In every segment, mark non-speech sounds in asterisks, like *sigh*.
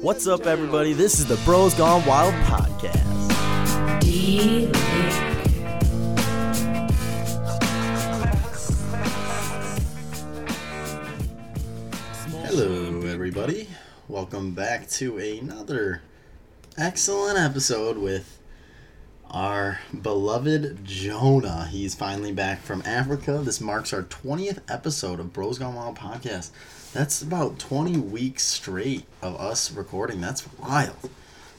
What's up, everybody? This is the Bros Gone Wild podcast. Hello, everybody. Welcome back to another excellent episode with our beloved Jonah. He's finally back from Africa. This marks our 20th episode of Bros Gone Wild podcast. That's about 20 weeks straight of us recording. That's wild.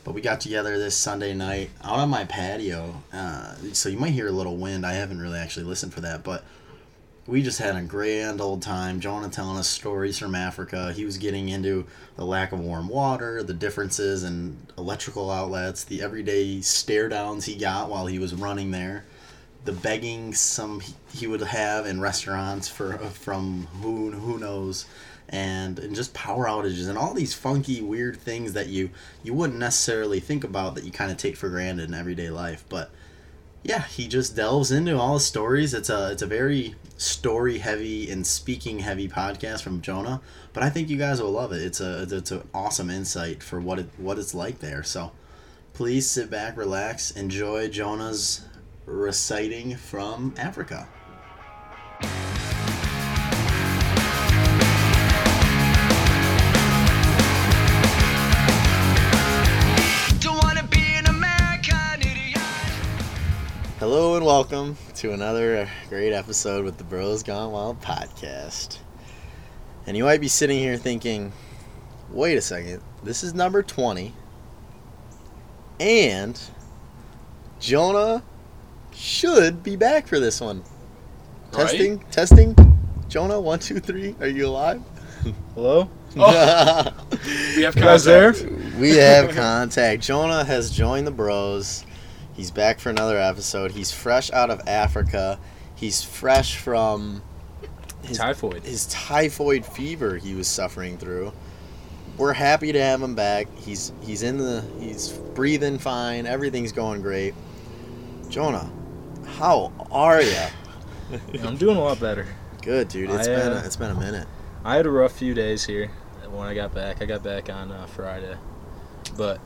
But we got together this Sunday night out on my patio. Uh, so you might hear a little wind. I haven't really actually listened for that, but we just had a grand old time. Jonah telling us stories from Africa. He was getting into the lack of warm water, the differences in electrical outlets, the everyday stare downs he got while he was running there, the begging some he would have in restaurants for from who who knows, and and just power outages and all these funky weird things that you you wouldn't necessarily think about that you kind of take for granted in everyday life, but yeah, he just delves into all the stories. It's a it's a very story heavy and speaking heavy podcast from Jonah, but I think you guys will love it. It's a it's an awesome insight for what it what it's like there. So please sit back, relax, enjoy Jonah's reciting from Africa. Hello and welcome to another uh, great episode with the Bros Gone Wild podcast. And you might be sitting here thinking, wait a second, this is number 20. And Jonah should be back for this one. Right? Testing, testing. Jonah, one, two, three. Are you alive? Hello? Oh. *laughs* We have You guys there? contact. we have *laughs* contact. Jonah has joined the bros. He's back for another episode. He's fresh out of Africa. He's fresh from his, Typhoid. his typhoid fever he was suffering through. We're happy to have him back. He's he's in the he's breathing fine. Everything's going great. Jonah, how are you? *laughs* I'm doing a lot better. Good, dude. It's I, been uh, a, it's been a minute. I had a rough few days here when I got back. I got back on uh, Friday, but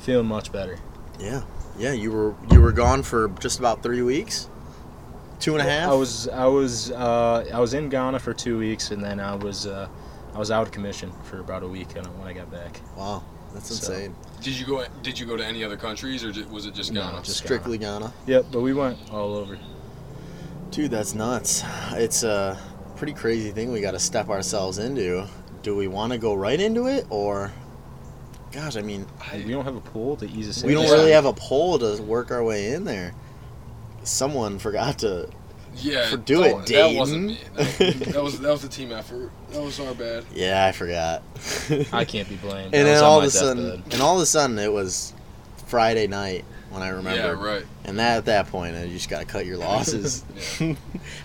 feeling much better. Yeah, yeah. You were you were gone for just about three weeks, two and a half. I was I was uh, I was in Ghana for two weeks, and then I was uh, I was out of commission for about a week when I- when I got back. Wow, that's So- insane. Did you go? Did you go to any other countries, or was it just No, Ghana? just- Strictly Ghana. Yep, but we went all over. Dude, that's nuts. It's a pretty crazy thing we got to step ourselves into. Do we want to go right into it, or, gosh, I mean, we don't have a pool to ease us we don't really have a pole to work our way in there. Someone forgot to. yeah. for- do don't- it, oh, That wasn't Dayton. me. That, *laughs* that was that was the team effort. That was our bad. Yeah, I forgot. I can't be blamed. And I then all of a sudden, deathbed. and all of a sudden, it was Friday night when I remember. Yeah, right. And that at that point, you just got to cut your *laughs* losses. *laughs*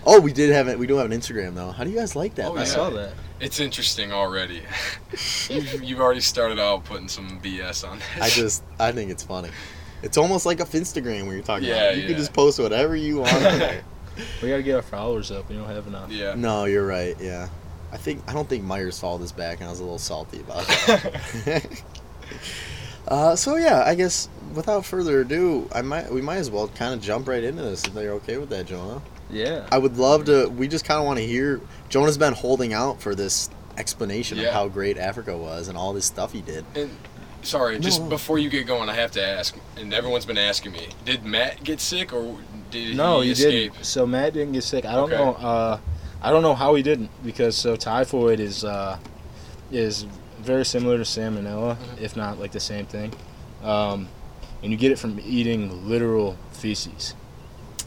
Oh, we did have it. We do have an Instagram though. How do you guys like that? Oh, I saw that. It's interesting already. *laughs* you've, you've already started out putting some BS on this. I just I think it's funny. It's almost like a Finstagram where you're talking Yeah, about. You can just post whatever you want. We gotta get our followers up. We don't have enough. Yeah. no, you're right. Yeah, I think I don't think Myers followed us back, and I was a little salty about that. Uh, so yeah, I guess without further ado, I might we might as well kind of jump right into this if you're okay with that, Jonah. Yeah. I would love to. We just kind of want to hear. Jonah's been holding out for this explanation of how great Africa was and all this stuff he did. And sorry, just No. before you get going, I have to ask, and everyone's been asking me: Did Matt get sick, or did he escape? No, he, he escape? didn't. So Matt didn't get sick. I don't Okay. know. Uh, I don't know how he didn't because so typhoid is uh, is very similar to salmonella, Mm-hmm. if not like the same thing. Um, and you get it from eating literal feces.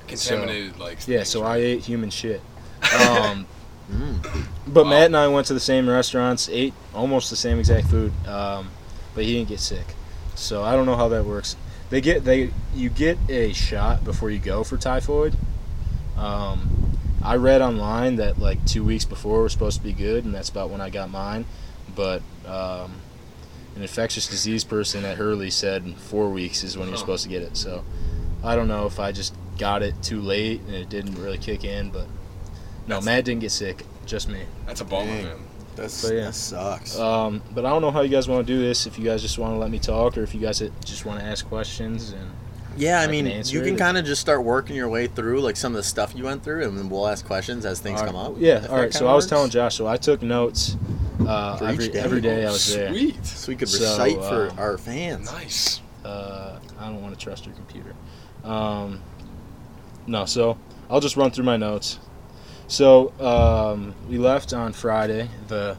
Contaminated, like. Yeah. things, So I ate human shit. *laughs* Um, Mm. but Wow. Matt and I went to the same restaurants, ate almost the same exact food, um, but he didn't get sick. So I don't know how that works. They get they you get a shot before you go for typhoid. Um, I read online that like two weeks before was supposed to be good, and that's about when I got mine. But um, an infectious disease person at Hurley said four weeks is when you're Huh. supposed to get it. So I don't know if I just got it too late and it didn't really kick in, but no, That's- Matt didn't get sick, just me. That's a bummer, Dang. man. That's, But yeah. That sucks. Um, but I don't know how you guys want to do this. If you guys just want to let me talk, or if you guys just want to ask questions, and yeah, I I mean, can you can kind of just start working your way through like some of the stuff you went through, and then we'll ask questions as things All come up. Yeah. if All that right. So kinda I was telling Josh. So I took notes uh, For every day? every day I was there. Sweet. so we could So, recite for um, our fans. Nice. Uh, I don't want to trust your computer. Um, no. So I'll just run through my notes. So um, we left on Friday, the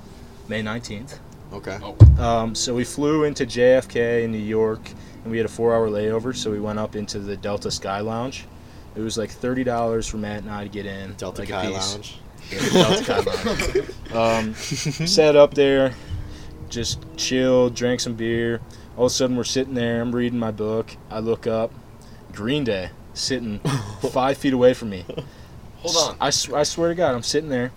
May nineteenth. Okay. Um, so we flew into JFK in New York, and we had a four-hour layover. So we went up into the Delta Sky Lounge. It was like thirty dollars for Matt and I to get in. Delta like a Kai piece. Lounge. Yeah, Delta Sky Lounge. Um, sat up there, just chilled, drank some beer. All of a sudden, we're sitting there. I'm reading my book. I look up, Green Day sitting *laughs* five feet away from me. Hold on. I, sw- I swear to God, I'm sitting there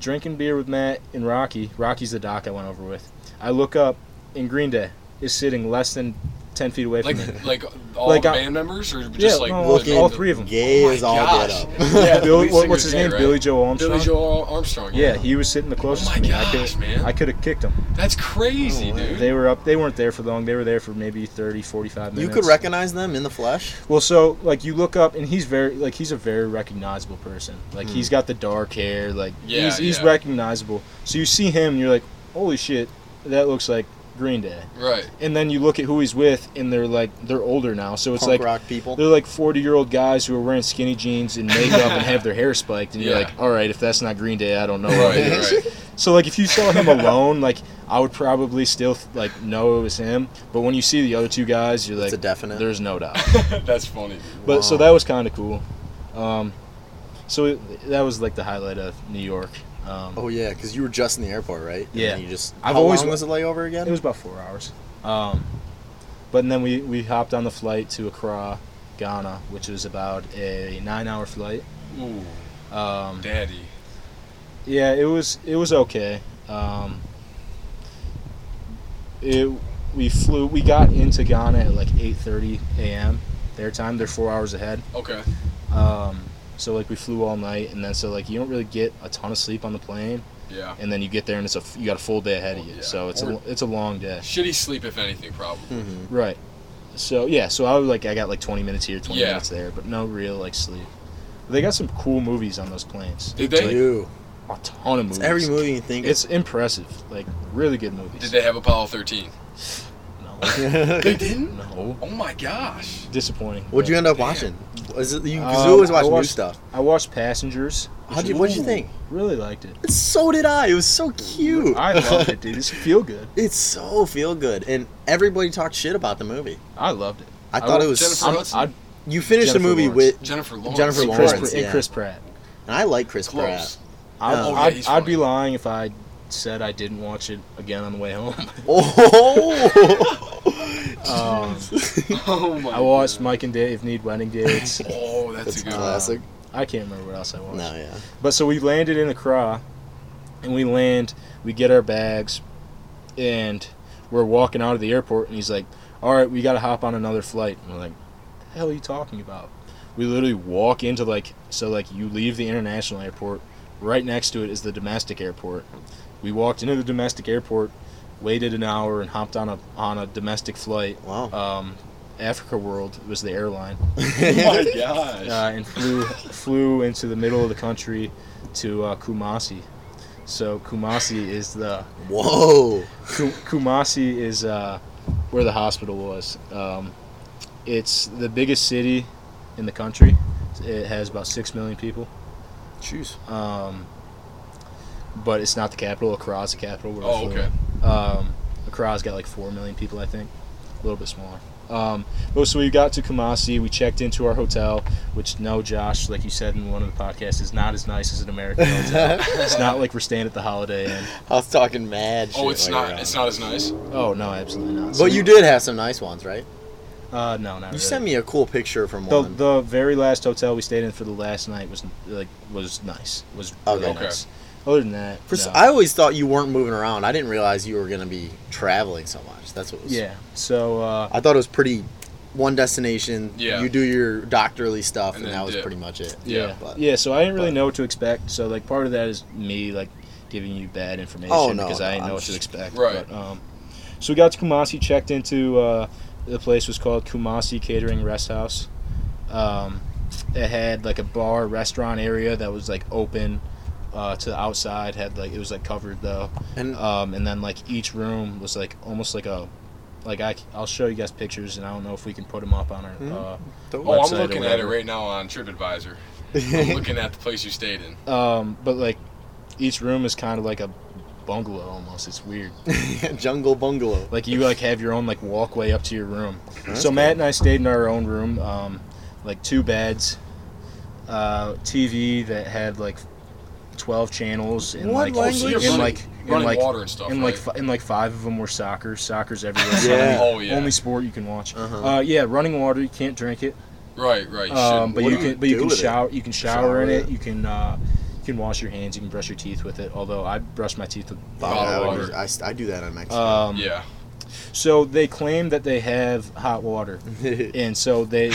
drinking beer with Matt and Rocky. Rocky's the doc I went over with. I look up, and Green Day is sitting less than 10 feet away from Like, me. like all Like, the I- band members, or just Yeah, like no, Looking all three of them. Gay Oh my as all get gosh. up. *laughs* Yeah, Billy, what, what's his gay, name? right? Billie Joe Armstrong? Billie Joe Armstrong. Yeah, he was sitting the closest Oh my to me. I gosh, could, man. I could have kicked him. That's crazy, Oh, dude. They were up. They weren't there for long. They were there for maybe 30, 45 minutes. You could recognize them in the flesh. Well, so like you look up, and he's very like he's a very recognizable person. Like Hmm. he's got the dark hair. Like Yeah, he's he's recognizable. So you see him, and you're like, holy shit, that looks like Green Day. right. And then you look at who he's with, and they're like they're older now. So it's Punk like rock people. they're like 40 year old guys who are wearing skinny jeans and makeup and have their hair spiked, and you're like, all right, if that's not Green Day, I don't know. what Right, it is. right. So like if you saw him alone, like I would probably still like know it was him. But when you see the other two guys, you're It's like, a definite. there's no doubt. *laughs* That's funny. But so that was kind of cool. Um, so it, that was like the highlight of New York. Um, Oh yeah, because you were just in the airport, right? And Yeah. then You just. I've how always- long was the layover again? It was about four hours. Um, but then we, we hopped on the flight to Accra, Ghana, which was about a nine hour flight. Ooh, Um, daddy. yeah, it was it was okay. Um, it we flew we got into Ghana at like eight thirty a.m. their time. They're four hours ahead. Okay. Um, so like we flew all night, and then so like you don't really get a ton of sleep on the plane, Yeah. and then you get there and it's a you got a full day ahead of you. yeah. So it's Or- a it's a long day. Shitty sleep, if anything, probably. Mhm. Right. So yeah, so I was like I got like 20 minutes here, 20 Yeah. minutes there, but no real like sleep. They got some cool movies on those planes. Did they? Dude, A ton of movies. it's every movie you think. It's impressive. Like really good movies. Did they have Apollo 13? No. *laughs* They didn't. no. Oh my gosh. Disappointing. What'd you end up Damn. watching? Was it you? Um, Cause you always I watch new stuff. I watched Passengers. How'd you? What'd you think? Really liked it. So did I. It was so cute. I loved it, dude. It's feel good. *laughs* It's so feel good, and everybody talked shit about the movie. I loved it. I thought would- it was. Jennifer I'm- I'd- you finished the movie Lawrence. with, Jennifer Lawrence. Jennifer and Lawrence, Chris, and. Chris Pratt. and I like Chris Close. Pratt. I'd, Oh, yeah, I'd, I'd be lying if I said I didn't watch it again on the way home. *laughs* Oh, *laughs* Um, *laughs* Oh my. I watched Mike and Dave Need Wedding Dates. Oh, that's, that's a good one. classic. I can't remember what else I watched. No, yeah. But so we landed in Accra, and we land, we get our bags, and we're walking out of the airport, and he's like, "All right, we got to hop on another flight." And we're like, "The hell are you talking about?" We literally walk into like so like you leave the international airport, right next to it is the domestic airport. We walked into the domestic airport, waited an hour, and hopped on a on a domestic flight. Wow. Um, Africa World was the airline *laughs* Oh my gosh. uh, and flew flew into the middle of the country to uh, Kumasi. So Kumasi is the Whoa. Kumasi is uh, where the hospital was. Um, it's the biggest city in the country. It has about six million people, Jeez. um, but it's not the capital. Accra's the capital. Where we oh, flew okay. in. Um, Accra's got like four million people, I think, a little bit smaller. Um, but so we got to Kumasi. We checked into our hotel, which no, Josh, like you said in one of the podcasts, is not as nice as an American *laughs* hotel. it's not like we're staying at the Holiday Inn. I was talking mad. Oh, it's not. you're It's not as nice. Oh no, absolutely not. So But you did have some nice ones, right? Uh, no, not You really. sent me a cool picture from the one. the very last hotel we stayed in for the last night was like was nice. Was really Okay. Okay. Nice. Other than that, For no. I always thought you weren't moving around. I didn't realize you were gonna be traveling so much. That's what was. yeah. So uh, I thought it was pretty. One destination. Yeah. You do your doctorly stuff, And and, that was dip. pretty much it. yeah, But yeah. So I didn't really but- know what to expect. So like part of that is me like giving you bad information Oh, no, because no, I didn't I'm know what to expect. Right. But, um, so we got to Kumasi, checked into uh, the place was called Kumasi Catering Rest House. Um, it had like a bar restaurant area that was like open uh, to the outside. Had like it was like covered though, And um, and then like each room was like almost like a like I I'll show you guys pictures and I don't know if we can put them up on our. Mhm. Uh, Oh, I'm looking at it right now on TripAdvisor. *laughs* I'm looking at the place you stayed in. um, but like each room is kind of like a bungalow almost. It's weird. *laughs* jungle bungalow. Like you like have your own like walkway up to your room. That's so cool. Matt and I stayed in our own room, um, like two beds, uh, TV that had like twelve channels and What like language? So you're and running, like and running like water and stuff, and right? like fi- and like five of them were soccer. Soccer's everywhere. It's Yeah. the Oh, only, yeah. only sport you can watch. Uh-huh. Uh, yeah, running water. You can't drink it. right, right. Um, but you you can but you can with it? shower. You can shower, Shower in it. it? You can uh, you can wash your hands. You can brush your teeth with it. Although I brush my teeth with Bottled Bottled water. I, I, s- I do that on Mexico. um, yeah. So they claim that they have hot water, *laughs* and so they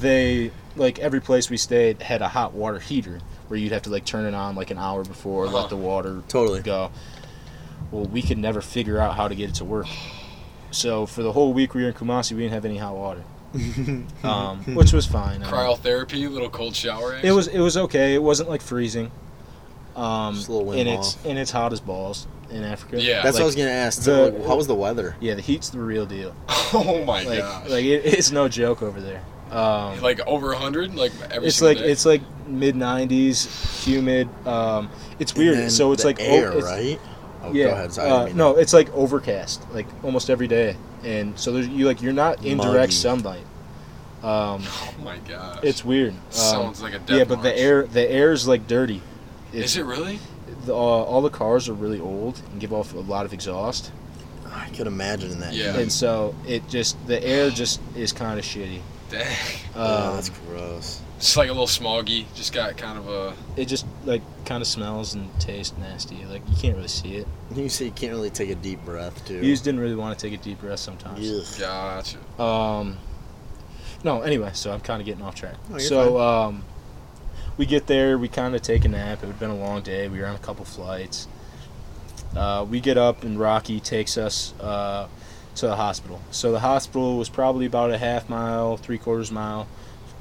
they like every place we stayed had a hot water heater where you'd have to like turn it on like an hour before Uh-huh. let the water Totally. go. Well, we could never figure out how to get it to work. So for the whole week we were in Kumasi, we didn't have any hot water, *laughs* um, which was fine. I mean, Cryotherapy, little cold shower. it was it was okay. It wasn't like freezing. Um, Just a little Wim and it's Hof. and it's hot as balls in Africa. Yeah. That's what I was gonna ask. the- like, how was the weather? Yeah, the heat's the real deal. *laughs* Oh my Like gosh. like it, it's no joke over there. Um, Like over a hundred, like every it's like day? it's like mid 90s, humid. Um, it's And weird. then So it's the like o- air, it's- right? Oh, yeah. go ahead. Sorry, I uh, mean no, it's like overcast, like almost every day, and so there's you like you're not in Muggy. direct sunlight. Um, *laughs* oh my gosh. it's weird. Um, sounds like a death yeah, but the air the air is like dirty. It's, Is it really? The, uh, all the cars are really old and give off a lot of exhaust, that. I could imagine that. Yeah. and so it just the air just is kind of shitty. Dang. Oh, Um, that's gross. It's like a little smoggy. Just got kind of a. it just like kind of smells and tastes nasty. Like you can't really see it. You say you can't really take a deep breath, too. You just didn't really want to take a deep breath sometimes. Ugh. Gotcha. Um, no, anyway, so I'm kind of getting off track. No, you're so um, we get there, we kind of take a nap. It had been a long day. We were on a couple flights. Uh, we get up, and Rocky takes us uh, to the hospital. So the hospital was probably about a half mile, three quarters mile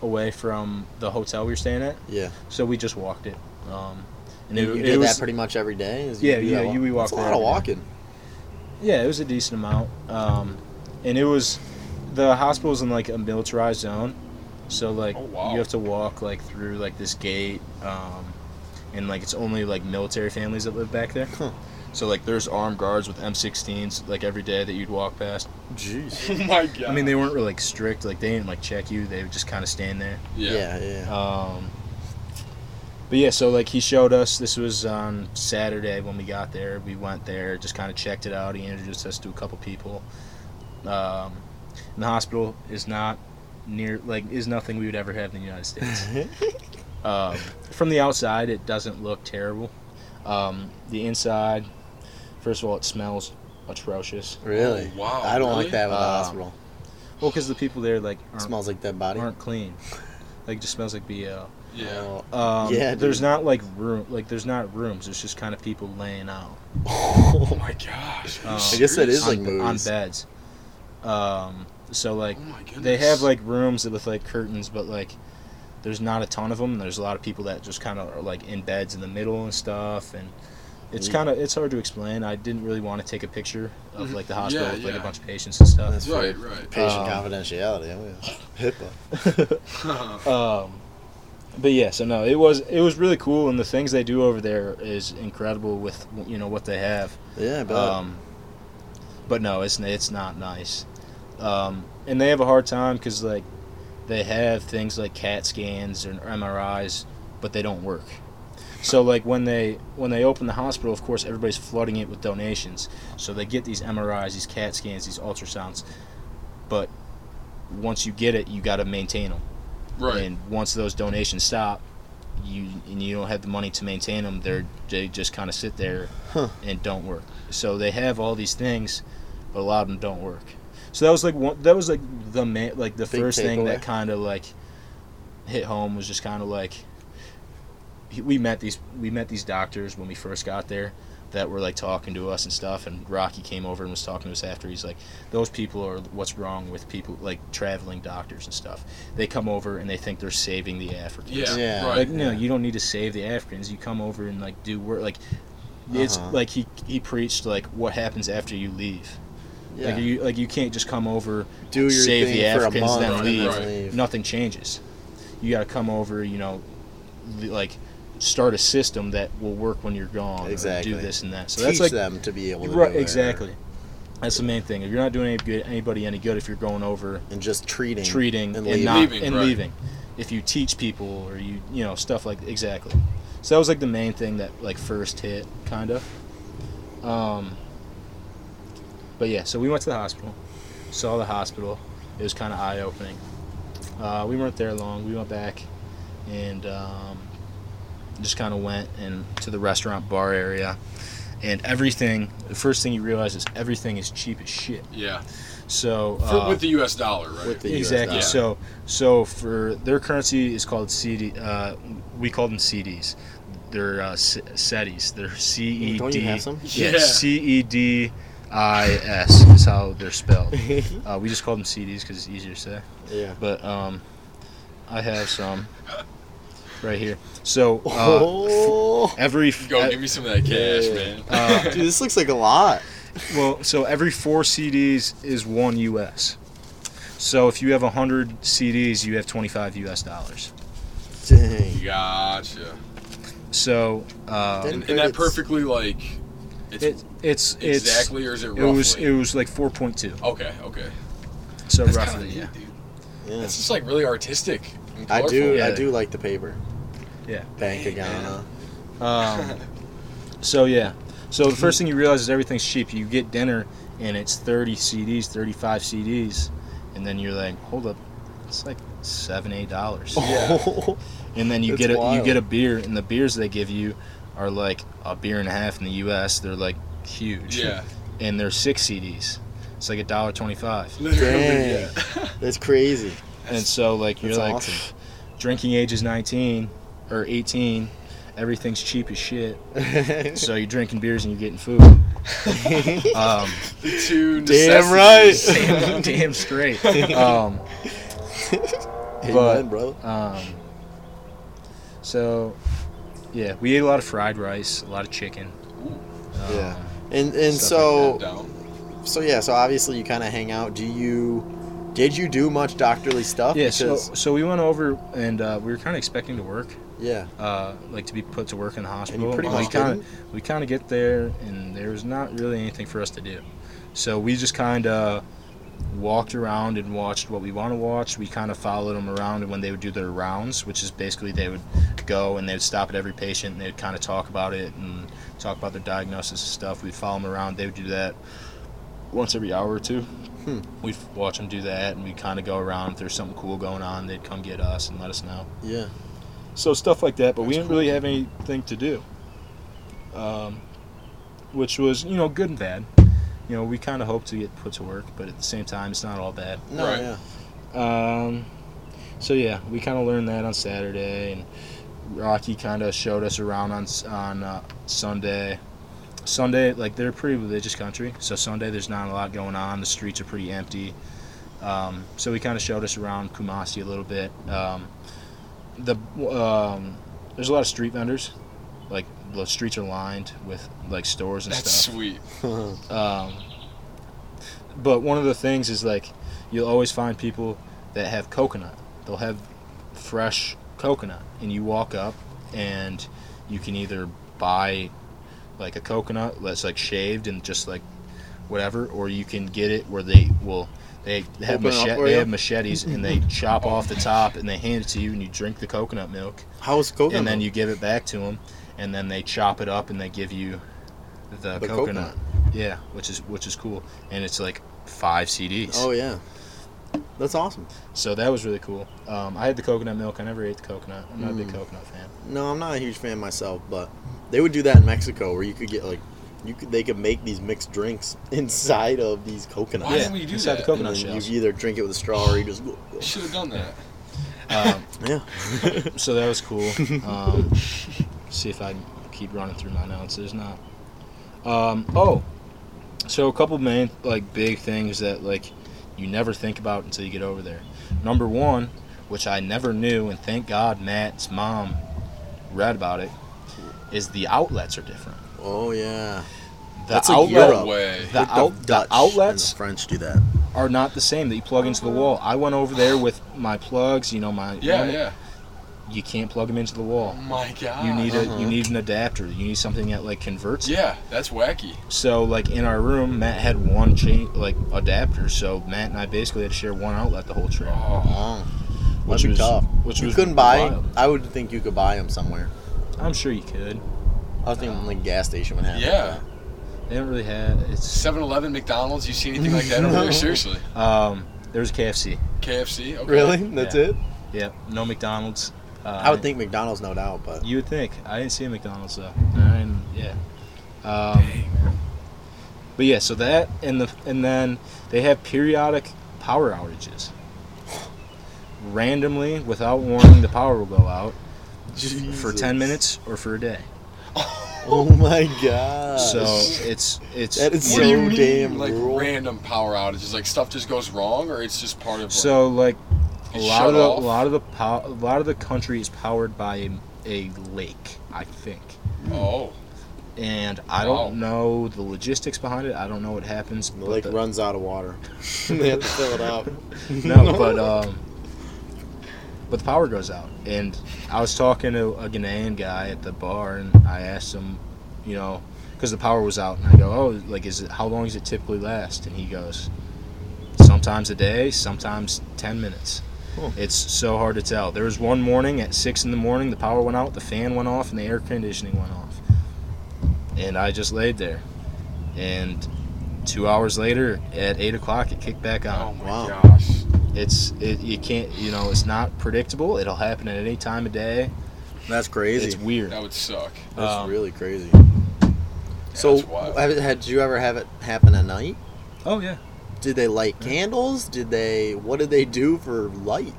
away from the hotel we were staying at. Yeah. So we just walked it. Um, and You, it, you it did was, that pretty much every day? Is Yeah, do yeah, you- we That's a lot of every day. walking. Yeah, it was a decent amount. Um, and it was the hospital's in like a militarized zone, so like Oh, wow. you have to walk like through like this gate, um, and like it's only like military families that live back there. Huh. So like there's armed guards with M16s like every day that you'd walk past. Jeez. *laughs* Oh my god. I mean they weren't really like strict, like they didn't like check you. They would just kind of stand there. Yeah. Yeah, yeah. Um, but yeah, so like he showed us. This was on Saturday when we got there. We went there, just kind of checked it out. He introduced us to a couple people. Um, and the hospital is not near like is nothing we would ever have in the United States. *laughs* um, from the outside, it doesn't look terrible. Um, the inside, first of all, it smells atrocious. really? Oh, wow, I don't really? like that with the Uh, hospital. Well, because the people there like aren't, smells like dead body. aren't clean. Like just smells like BO. Yeah. Oh, Um, Yeah, there's not like room, like there's not rooms. There's just kind of people laying out *laughs* Oh my gosh. Um, I guess that is serious? like on, on beds. Um, so like Oh they have like rooms with like curtains, but like there's not a ton of them. There's a lot of people that just kind of are like in beds in the middle and stuff, and it's kind of it's hard to explain. I didn't really want to take a picture of Mhm. like the hospital Yeah, with like a bunch of patients and stuff. That's Right, right. Patient Um, confidentiality. oh, yeah. *laughs* HIPAA. *laughs* um, but yeah, so no, it was it was really cool, and the things they do over there is incredible with you know what they have. Yeah, but Um, but no, it's it's not nice, um, and they have a hard time because like they have things like CAT scans and MRIs, but they don't work. So like when they when they open the hospital, of course everybody's flooding it with donations. So they get these MRIs, these CAT scans, these ultrasounds, but once you get it, you got to maintain them. Right. And once those donations stop, you and you don't have the money to maintain them, they're they just kind of sit there Huh. and don't work. So they have all these things, but a lot of them don't work. So that was like one. That was like the ma- like the Big first thing takeaway. that kind of like hit home was just kind of like we met these we met these doctors when we first got there that were like talking to us and stuff and Rocky came over and was talking to us after he's like those people are what's wrong with people like traveling doctors and stuff they come over and they think they're saving the Africans Yeah, Yeah. right. like no you don't need to save the Africans you come over and like do work like it's Uh-huh. like he he preached like what happens after you leave Yeah. like you like you can't just come over Do your save thing the Africans month then and leave. Right. leave. nothing changes you got to come over you know like start a system that will work when you're gone or Exactly. do this and that. So Teach that's like them to be able to right do it. exactly. That's the main thing. If you're not doing any good, anybody any good if you're going over and just treating, treating and and, leaving. not Leaving, and right. leaving. If you teach people or you you know stuff like exactly. So that was like the main thing that like first hit kind of um but yeah so we went to the hospital. Saw the hospital. It was kind of eye-opening. Uh, we weren't there long. We went back and um, just kind of went and to the restaurant bar area and everything the first thing you realize is everything is cheap as shit Yeah. so For, uh, with the U.S. dollar, right? With the US exactly. dollar. So, so for their currency is called CD. Uh, we call them CDs. They're uh, C- CEDIs. They're C E Don't you have some? Yeah, Yeah. C E D I S is how they're spelled. *laughs* Uh, we just call them CDs because it's easier to say. yeah. But um, I have some right here. So uh, *laughs* oh, every Go uh, give me some of that cash, Yeah. man. uh, *laughs* dude, this looks like a lot. Well, so every four CDs is one US. So if you have 100 CDs, you have 25 US dollars. Dang. Gotcha. So uh, And, and that perfectly like it's it, it's it's exactly or is it roughly? it was it was like 4.2. okay, okay. So That's roughly, kinda yeah. neat, dude. Yeah. That's just like really artistic. and I do. Yeah. I do like the paper. Yeah. Bank of Ghana. Um, *laughs* so yeah. So the first thing you realize is everything's cheap. You get dinner and it's 30 CDs, 35 CDs, and then you're like, hold up, it's like seven, eight dollars. Oh, *laughs* And then you That's get a you get a beer, and the beers they give you are like a beer and a half in the U.S. They're like huge. Yeah. And they're six CDs. It's like a dollar twenty-five. *laughs* Literally, Dang. yeah. that's crazy. And so like you're That's like, awesome. Drinking age is nineteen or eighteen. Everything's cheap as shit. *laughs* So you're drinking beers and you're getting food. *laughs* Um, The two Damn necessities. *laughs* damn, damn straight. Um, Amen, But- bro. um, so yeah, we ate a lot of fried rice, a lot of chicken. Um, Yeah. And and so Head down. so yeah. So obviously you kind of hang out. Do you? Did you do much doctorly stuff? Yeah, so, so we went over and uh, we were kind of expecting to work, yeah. uh, like to be put to work in the hospital. pretty we much kind of we kind of get there and there was not really anything for us to do, so we just kind of walked around and watched what we want to watch. We kind of followed them around and when they would do their rounds, which is basically they would go and they would stop at every patient and they'd kind of talk about it and talk about their diagnosis and stuff. We'd follow them around. They would do that once every hour or two. Hmm. We'd watch them do that and we'd kind of go around. If there's something cool going on, they'd come get us and let us know. Yeah. So stuff like that, but we didn't really have anything to do. Um, which was, you know, good and bad. You know, we kind of hoped to get put to work, but at the same time, it's not all bad. No. Right. Yeah. Um, so yeah, we kind of learned that on Saturday, and Rocky kind of showed us around on on uh, Sunday. Sunday, like they're a pretty religious country, so Sunday there's not a lot going on. The streets are pretty empty. Um, so he kind of showed us around Kumasi a little bit. Um, the um, there's a lot of street vendors, like the streets are lined with like stores and That's stuff. sweet. *laughs* Um, but one of the things is like you'll always find people that have coconut. They'll have fresh coconut, and you walk up and you can either buy like a coconut that's like shaved and just like whatever, or you can get it where they will. They have they have machetes and they chop off the top and they hand it to you and you drink the coconut milk How's coconut? and then you give it back to them, and then they chop it up and they give you the, The coconut. Yeah, which is which is cool, and it's like five CDs. Oh yeah. That's awesome. So that was really cool. Um, I had the coconut milk. I never ate the coconut. I'm not a big Mm. coconut fan. No, I'm not a huge fan myself, but they would do that in Mexico where you could get like you could they could make these mixed drinks *laughs* inside of these coconuts. Why Yeah, didn't we do inside the that? coconut shells. you either drink it with a straw or you just Should have done that. Um, *laughs* Yeah. so that was cool. *laughs* Um, see if I can keep running through my notes. There's not. Um, oh, so a couple main like big things that like you never think about until you get over there. Number one, which I never knew, and thank God Matt's mom read about it, is the outlets are different. Oh yeah. The That's like outlet Europe. No way. the, Like out, the Dutch outlets and the French do that. are not the same that you plug into the wall. I went over there with my plugs, you know my Yeah, normal- yeah. You can't plug them into the wall. Oh my god. You need a Uh-huh. you need an adapter. You need something that like converts. it. Yeah, that's wacky. So like in our room, Matt had one chain like adapter. So Matt and I basically had to share one outlet the whole trip. Oh, Which that'd be was- tough. which you was couldn't buy. wild. I would think you could buy them somewhere. I'm sure you could. I was thinking like gas station would have. Yeah. They don't really have it's. 7-Eleven, McDonald's. You see anything like that over there? *laughs* Seriously. Um, there's KFC. KFC. Okay. Really? That's Yeah. it? Yep. No McDonald's. Uh, I would think McDonald's, no doubt, but You would think. I didn't see a McDonald's though. And yeah. Um, but yeah, so that and the and then they have periodic power outages. Randomly, without warning, the power will go out *laughs* for ten minutes or for a day. *laughs* Oh my god. So it's it's That is What do you So mean, damn like rural. random power outages? Like stuff just goes wrong, or it's just part of. Like, so like a lot of the a lot of the pow- a lot of the country is powered by a, a lake, I think. oh, And I Wow. don't know the logistics behind it. I don't know what happens. the but lake the- runs out of water. *laughs* they have to fill it up. *laughs* no, but um, but the power goes out, and I was talking to a Ghanaian guy at the bar, and I asked him, you know, because the power was out, and I go, oh, like, is it how long does it typically last? And he goes, sometimes a day, sometimes ten minutes. Huh. It's so hard to tell. There was one morning at six in the morning, the power went out, the fan went off, and the air conditioning went off, and I just laid there, and two hours later, at eight o'clock, it kicked back on oh my Wow. gosh. It's it you can't you know it's not predictable it'll happen at any time of day That's crazy. it's weird That would suck. That's um, really crazy. Yeah, so, that's have it, had, did you ever have it happen at night? oh yeah Did they light candles? Did they? What did they do for light?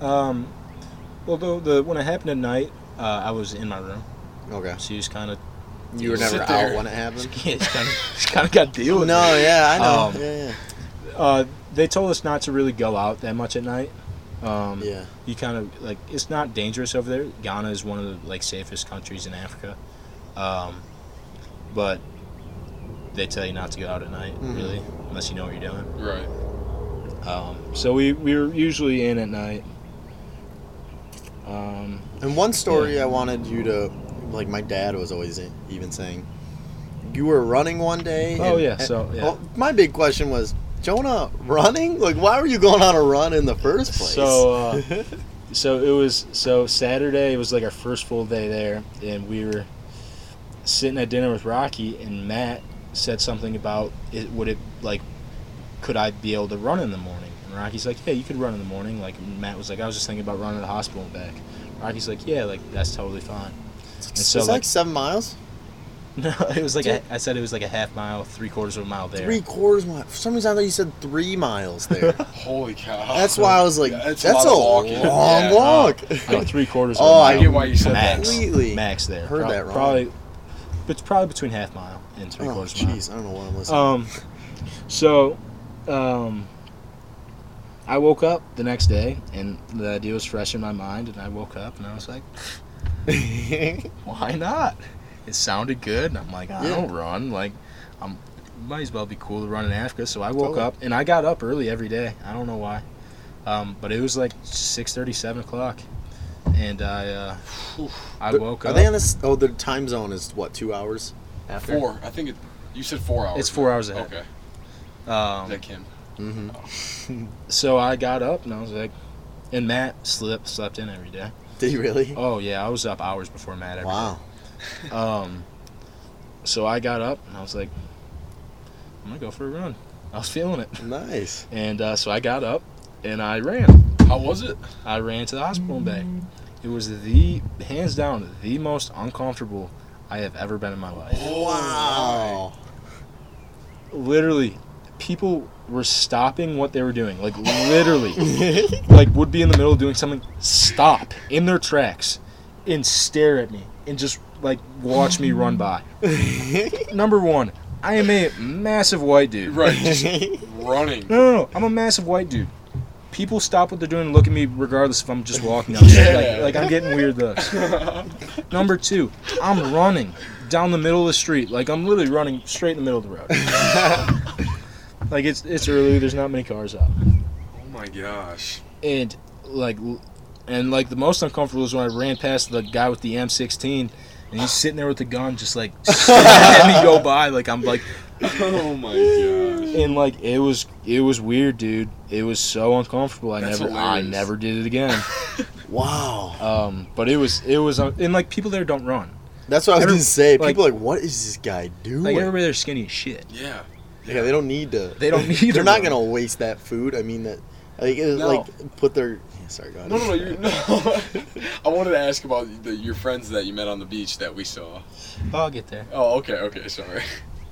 um well the, the when it happened at night uh, i was in my room Okay, so you just kind of you were never Sit out there. when it happened. *laughs* yeah, just kind of just kind of got to deal with No, it yeah, I know. Um, yeah, uh, they told us not to really go out that much at night um, yeah, yeah. you kind of like it's not dangerous over there ghana is one of the like safest countries in africa um, but they tell you not to go out at night Mhm. really unless you know what you're doing Right. Um, so we, we were usually in at night. Um, And one story I wanted you to, like, my dad was always even saying, you were running one day. Oh, and- yeah, and- so, yeah. well, my big question was, Jonah, running? Like, why were you going on a run in the first place? So, uh, *laughs* so it was so Saturday. It was like our first full day there, and we were sitting at dinner with Rocky, and Matt said something about it. Would it like, could I be able to run in the morning? And Rocky's like, Yeah, you could run in the morning. Like Matt was like, I was just thinking about running to the hospital and back. Rocky's like, Yeah, like that's totally fine. it's so, like, like- seven miles, *laughs* No, it was like a, I said it was like a half mile, three quarters of a mile there. three quarters mile. For some reason, I thought you said three miles there. *laughs* Holy cow. That's why I was like, Yeah, it's that's a a, lot of long *laughs* Yeah. walk. No, three quarters. Oh, of a I mile. get why you said that. max, Completely Max there. heard Pro- that wrong. Probably, it's probably between half mile and three Oh, quarters of a mile. jeez, I don't know what I'm listening. Um, so, um, I woke up the next day and the idea was fresh in my mind, and I woke up and I was like, why not? It sounded good, and I'm like, I Yeah. don't run. Like, I'm might as well be cool to run in Africa. So I woke Totally. up and I got up early every day. I don't know why, um, but it was like six thirty, seven o'clock, and I uh, I But woke Are up. Are they on this? Oh, the time zone is what? Two hours after. Four. I think it. You said four hours. It's four hours ahead. Okay. Is um, that Kim? Mm-hmm. *laughs* so I got up and I was like, and Matt slept slept in every day. Did he really? Oh yeah, I was up hours before Matt every day. Wow. Um, so I got up and I was like, I'm gonna go for a run. I was feeling it, Nice. and uh, so I got up and I ran. How was it? I ran to the hospital and back. It was the hands down the most uncomfortable I have ever been in my life. Wow. Literally, people were stopping what they were doing, like *laughs* literally, like would be in the middle of doing something, stop in their tracks, and stare at me and just like watch me run by. *laughs* Number one, I am a massive white dude. Right, just *laughs* running. No, no, no. I'm a massive white dude. People stop what they're doing and look at me regardless if I'm just walking down. Yeah. Like, like I'm getting weird looks. *laughs* Number two, I'm running down the middle of the street. Like I'm literally running straight in the middle of the road. like it's it's early. There's not many cars out. Oh my gosh. And like and like the most uncomfortable was when I ran past the guy with the M16 and he's sitting there with the gun just like *laughs* staring at me go by like I'm like *laughs* Oh my gosh. and like it was it was weird dude it was so uncomfortable i That's never i never did it again *laughs* wow. um but it was it was uh, and like people there don't run That's what I was Every- gonna say. like- People are like, what is this guy doing? like everybody there's skinny as shit Yeah. yeah, they don't need to. they don't need They're to not run. gonna waste that food. I mean that, like, No. like put their. Yeah, sorry, go ahead. No, no, no. You, no. *laughs* I wanted to ask about the, your friends that you met on the beach that we saw. i'll get there Oh, okay, okay, sorry.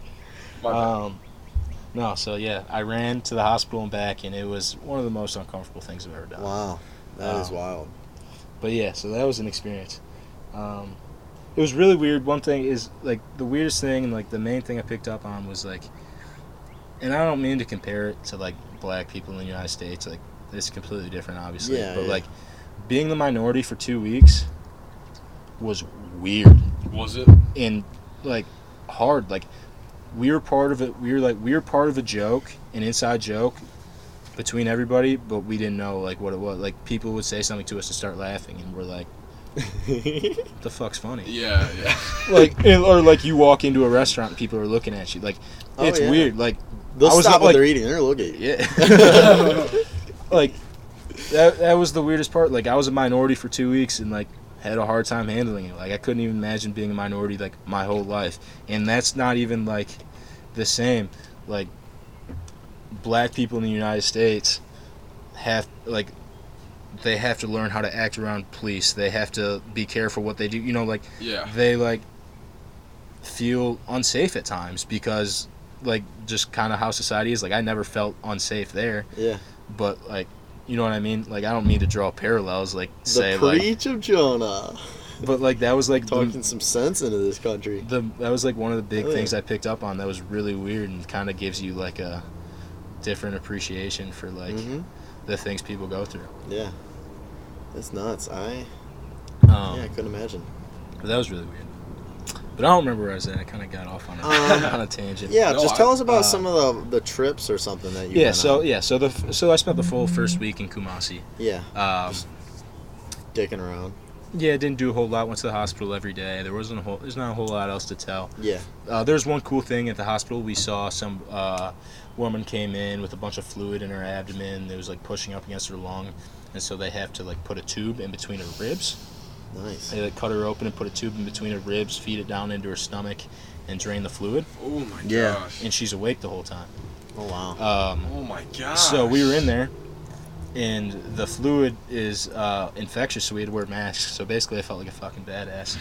*laughs* My bad. um no so yeah i ran to the hospital and back and it was one of the most uncomfortable things i've ever done Wow, that is Wow. wild. But yeah, so that was an experience. Um, it was really weird. One thing is like the weirdest thing, and like the main thing I picked up on was like, and I don't mean to compare it to like black people in the United States. Like it's completely different, obviously. Yeah, but yeah. like being the minority for two weeks was weird Was it? and like hard. Like we were part of it. We were like we were part of a joke, an inside joke between everybody, but we didn't know like what it was. Like people would say something to us and start laughing, and we're like, *laughs* the fuck's funny?" Yeah, yeah. *laughs* Like and- or like you walk into a restaurant, and people are looking at you. Like Oh, it's yeah. weird. Like They'll I was stop not, what like- they're eating. They're looking at you. yeah, *laughs* like that. That was the weirdest part. Like I was a minority for two weeks, and like had a hard time handling it. Like I couldn't even imagine being a minority like my whole life, and that's not even like the same. Like black people in the United States have like they have to learn how to act around police. They have to be careful what they do. You know, like Yeah. they like feel unsafe at times because like just kind of how society is. Like I never felt unsafe there, Yeah. But like you know what I mean. Like I don't mean to draw parallels. Like The say like, preach of Jonah. but like that was like the, Talking some sense into this country. the that was like one of the big Oh, yeah. things I picked up on that was really weird and kind of gives you like a different appreciation for like hmm the things people go through. Yeah. That's nuts. I Um, yeah, I couldn't imagine. but that was really weird. But I don't remember where I was at. I kind of got off on a, Um, *laughs* on a tangent. Yeah, No, just I- tell us about uh, some of the the trips or something that you. yeah. So on. yeah. So the so I spent the full first week in Kumasi. yeah, Um, dicking around. yeah, didn't do a whole lot. Went to the hospital every day. There wasn't a whole. There's not a whole lot else to tell. Yeah. Uh, there's one cool thing at the hospital. We saw some uh, woman came in with a bunch of fluid in her abdomen. It was like pushing up against her lung, and so they have to like put a tube in between her ribs. Nice. They like cut her open and put a tube in between her ribs, feed it down into her stomach, and drain the fluid. Oh my Yeah. gosh. And she's awake the whole time. Oh wow. Um, Oh my gosh. so we were in there, and the fluid is uh, infectious, so we had to wear masks. So basically, I felt like a fucking badass.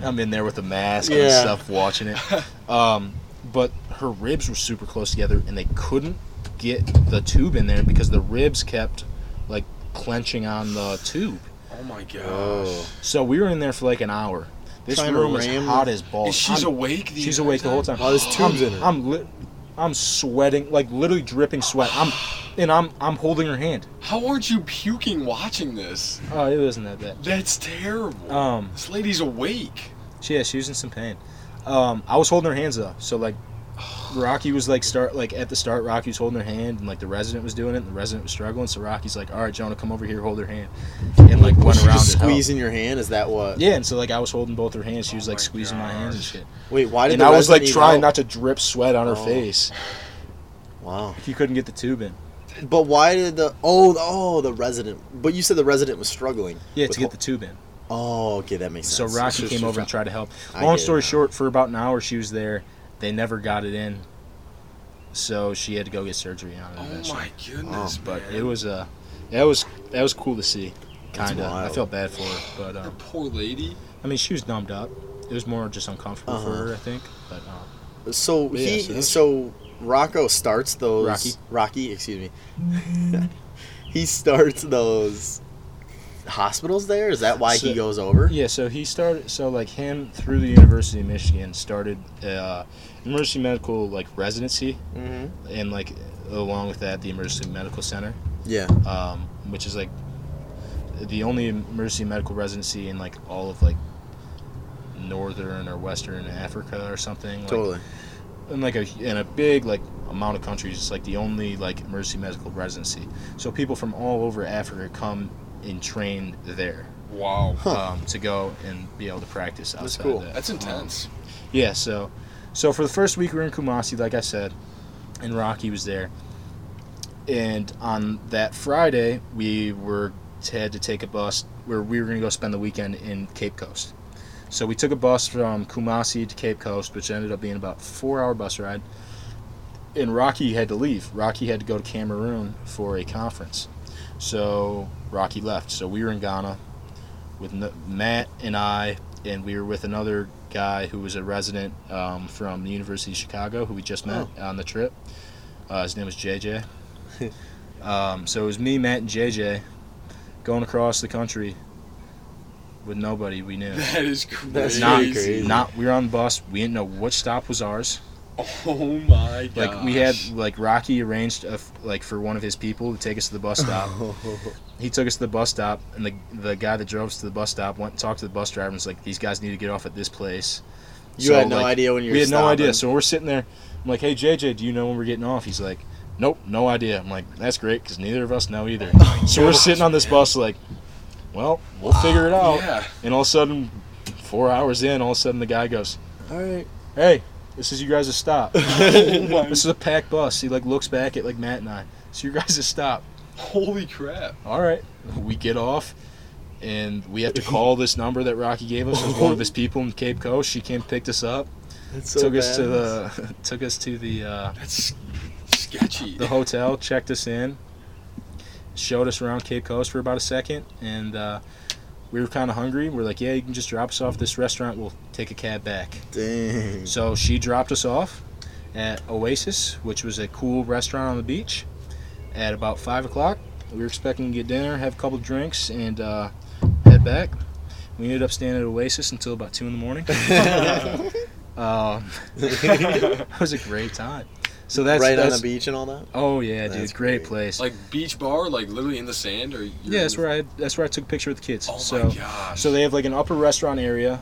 *laughs* I'm in there with a mask and stuff, watching it. Um, but her ribs were super close together, and they couldn't get the tube in there because the ribs kept like clenching on the tube. Oh my gosh. Oh. So we were in there for like an hour. This Trying room is hot as balls. And she's I'm- awake. The She's entire awake the whole time. Oh, there's *gasps* tubes I'm, in her. I'm li- I'm sweating, like literally dripping sweat. I'm, and I'm, I'm holding her hand. How aren't you puking watching this? Oh, it wasn't that bad. That's terrible. Um, this lady's awake. she, yeah, she was in some pain. Um, I was holding her hands though, so like, Rocky was like start like at the start. Rocky was holding her hand, and like the resident was doing it, and the resident was struggling. So Rocky's like, "All right, Jonah, come over here, hold her hand," and like went around just squeezing your hand? Is that what? Yeah, and so like I was holding both her hands. She was Oh like my squeezing my hands and shit. Wait, why did And the I was like trying help? not to drip sweat on her Oh. face. Wow. He couldn't get the tube in. But why did the oh oh the resident? But you said the resident was struggling. Yeah, to get the tube in. Oh, okay, that makes sense So. Rocky came over and tried to help. Long story short, for about an hour she was there. They never got it in, so she had to go get surgery on it. Oh eventually. my goodness, But man. it was uh, that was that was cool to see. Kind of. I felt bad for her, but um, poor lady. I mean she was numbed up. It was more just uncomfortable for Uh-huh. her, I think. But um, So Yeah, he so so Rocco starts those. Rocky. Rocky, excuse me. *laughs* he starts those hospitals there. Is that why he goes over? Yeah, so he started. So like him through the University of Michigan started uh, emergency medical like residency, Mm-hmm. and like along with that the emergency medical center, Yeah. um, which is like the only emergency medical residency in like all of like northern or western Africa or something. Like, Totally. in like a in a big like amount of countries it's like the only like emergency medical residency so people from all over africa come and train there Wow. um, to go and be able to practice outside That's cool. that. That's intense. yeah so so for the first week we were in kumasi like i said and rocky was there. And on that friday we were had to take a bus where we were going to go spend the weekend in cape coast. So we took a bus from kumasi to cape coast which ended up being about four hour bus ride. And rocky had to leave. Rocky had to go to cameroon for a conference. So rocky left. So we were in ghana with matt and i and we were with another guy who was a resident um, from the university of chicago who we just met on the trip. Uh, his name was jj *laughs* um, so it was me matt and jj going across the country with nobody we knew. That is crazy. That's not, crazy. not we were on the bus. We didn't know which stop was ours Oh my god. like we had like rocky arranged a f like for one of his people to take us to the bus stop. *laughs* He took us to the bus stop and the the guy that drove us to the bus stop went and talked to the bus driver and was like these guys need to get off at this place. You So, had no like, idea when you were we had no idea. so we're sitting there i'm like hey jj do you know when we're getting off? He's like nope no idea. I'm like that's great because neither of us know either. *laughs* Oh, so we're sitting on this bus like well we'll figure it *sighs* out. Yeah. and all of a sudden four hours in all of a sudden the guy goes All right. hey this is you guys' a stop. *laughs* This is a packed bus. He like looks back at like matt and i. It's you guys' a stop. Holy crap. all right. We get off and we have to call this number that rocky gave us. With one of his people in cape coast. She came picked us up. That's so took us to the *laughs* took us to the uh, That's sketchy. the hotel checked us in showed us around cape coast for about a second and uh, we were kind of hungry we're like yeah you can just drop us off this restaurant we'll take a cab back. Dang. so she dropped us off at oasis which was a cool restaurant on the beach at about five o'clock. We were expecting to get dinner have a couple drinks and uh, head back. We ended up staying at oasis until about two in the morning. *laughs* *laughs* Um, *laughs* it was a great time so that's right on the beach and all that. Oh yeah, dude, great great. place. Like beach bar, like literally in the sand, or you're yeah, that's where I that's where I took a picture with the kids. Oh so my gosh. so they have like an upper restaurant area,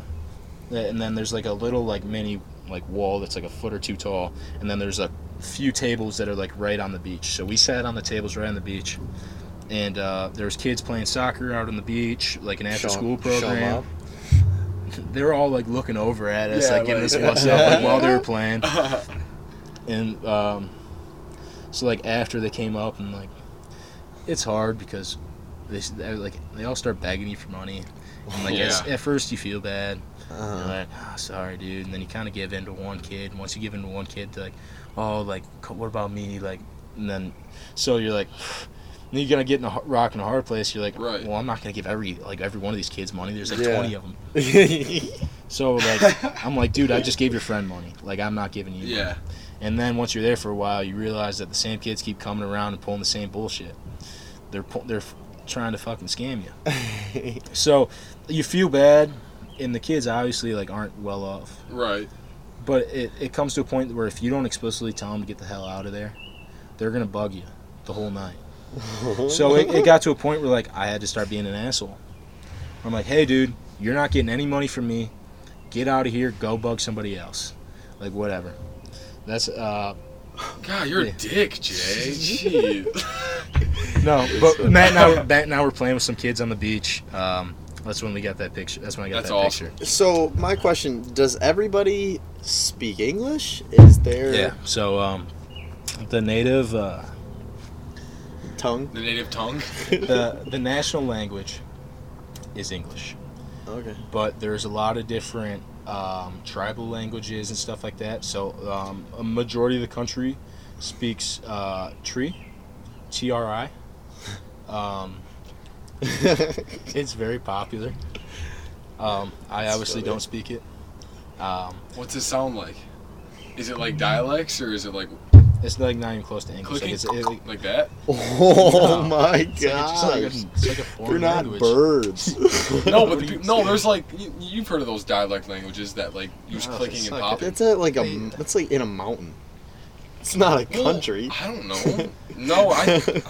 and then there's like a little like mini like wall that's like a foot or two tall, and then there's a few tables that are like right on the beach. So we sat on the tables right on the beach, and uh, there was kids playing soccer out on the beach, like an after school program. *laughs* They were all like looking over at us, Yeah, like giving like- us what's up, like while they were *laughs* playing. *laughs* and um, so like after they came up and like it's hard because they like they all start begging you for money and like Yeah. at, at first you feel bad you're Uh-huh. like oh, sorry dude and then you kind of give in to one kid and once you give in to one kid they're like oh like what about me like and then so you're like *sighs* then you're gonna get in a h- rock and a hard place you're like Right. well i'm not gonna give every like every one of these kids money there's like Yeah. 20 of them *laughs* so like i'm like dude i just gave your friend money like i'm not giving you money. Yeah. And then once you're there for a while, you realize that the same kids keep coming around and pulling the same bullshit. They're pu- they're trying to fucking scam you. *laughs* So you feel bad, and the kids obviously like aren't well off. Right. But it, it comes to a point where if you don't explicitly tell them to get the hell out of there, they're gonna bug you the whole night. *laughs* So it, it got to a point where like I had to start being an asshole. I'm like, hey dude, you're not getting any money from me. Get out of here. Go bug somebody else. Like whatever. That's uh God, you're Yeah. a dick, Jay. Jeez. *laughs* No, but Matt and I, *laughs* were, Matt and I were playing with some kids on the beach. Um, that's when we got that picture. That's when I got That's that awesome. picture. so my question: Does everybody speak English? Is there Yeah. So um, the native, uh, tongue? the native tongue. the *laughs* the national language is English, Okay. but there's a lot of different um, tribal languages and stuff like that. So um, a majority of the country speaks uh, Tree, T R I. Um, *laughs* it's very popular. Um, I obviously funny. don't speak it. Um, What's it sound like? Is it like dialects or is it like It's like not even close to English. Like Clicking it's, it, like, like that. *laughs* Oh my it's like, it's like a, god! it's like a foreign They're not language. birds. *laughs* No, but the, no, there's like you, you've heard of those dialect languages that like use No, clicking and popping. That's at like a. They- That's like in a mountain. It's not a Well, country. I don't know. *laughs* No, I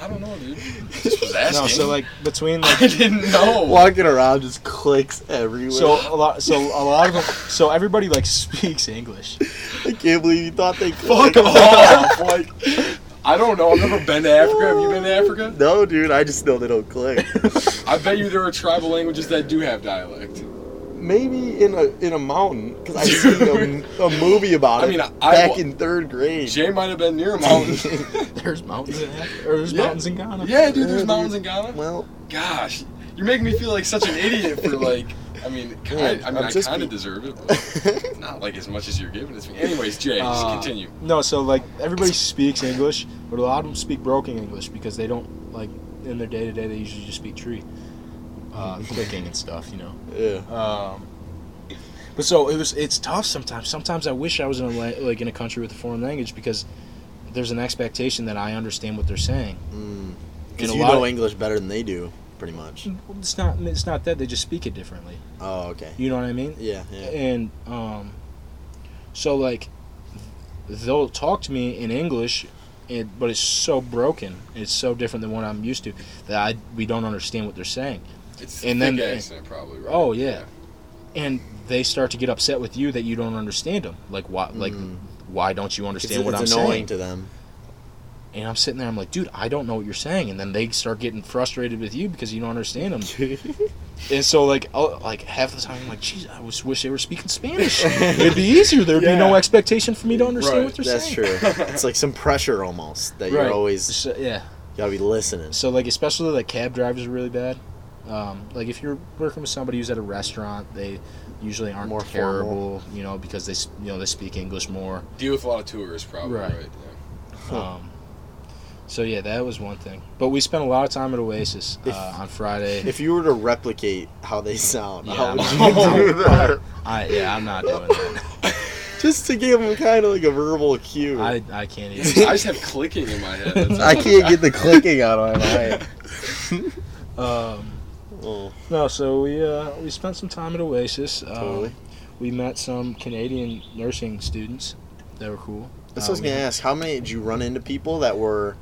I don't know, dude. Just was asking. No, so like between like I like didn't know. Walking around just clicks everywhere. so a lot so a lot of them so everybody like speaks English. I can't believe you thought they Fuck off! *laughs* Like, I don't know. I've never been to Africa. Have you been to Africa? No, dude. I just know they don't click. *laughs* I bet you there are tribal languages that do have dialect. Maybe in a in a mountain because I seen a, a movie about it. I it mean, I- back I- in third grade. Jay might have been near a mountain. *laughs* There's mountains in Africa, or there's Yeah. mountains in Ghana. yeah, dude. Yeah, There's dude. mountains in Ghana. well, Gosh, you're making me feel like such an idiot for like. I mean, ki- Yeah, I mean, I kind of deserve it, but *laughs* not like as much as you're giving it to me. Anyways, Jay, just Uh, continue. No, so like everybody speaks English, but a lot of them speak broken English because they don't like in their day to day. They usually just speak tree, uh, *laughs* clicking and stuff. You know. yeah. Um, but so it was. It's tough sometimes. Sometimes I wish I was in a la- like in a country with a foreign language because there's an expectation that I understand what they're saying. Because And you know of- English better than they do, pretty much. It's not. It's not that they just speak it differently. Oh, okay. You know what I mean? Yeah, yeah. And um, so like they'll talk to me in English, and, but it's so broken. It's so different than what I'm used to that I we don't understand what they're saying. It's and and then- then accent probably. Right? Oh, yeah. And they start to get upset with you that you don't understand them. Like why? Like Mhm. why don't you It's, understand what it's I'm annoying saying? to them. And I'm sitting there. I'm like, dude, I don't know what you're saying. And then they start getting frustrated with you because you don't understand them. *laughs* And so like, I'll, like half the time, I'm like, geez, I was wish they were speaking Spanish. It'd be easier. There'd be no expectation for me to understand Right, what they're That's saying. true. *laughs* It's like some pressure almost that Right. you're always So, yeah. gotta be listening. So like, especially like cab drivers are really bad. Um, like if you're working with somebody who's at a restaurant, they usually aren't More terrible, you know, because they you know they speak English more. Deal with a lot of tourists, probably. Right. Right. yeah. Um, so yeah, that was one thing. But we spent a lot of time at Oasis If- uh, on Friday. If you were to replicate how they sound, Yeah, how would I'm- *laughs* you do that? I yeah, I'm not doing that. *laughs* Just to give them kind of like a verbal cue. I I can't even. I just have clicking in my head. That's I can't get the clicking out of my mind. *laughs* Um, Oh, no, so we uh, we spent some time at Oasis. Um, totally. We met some Canadian nursing students. They were cool. That's Uh, what I was gonna ask. How many did you run into people that were?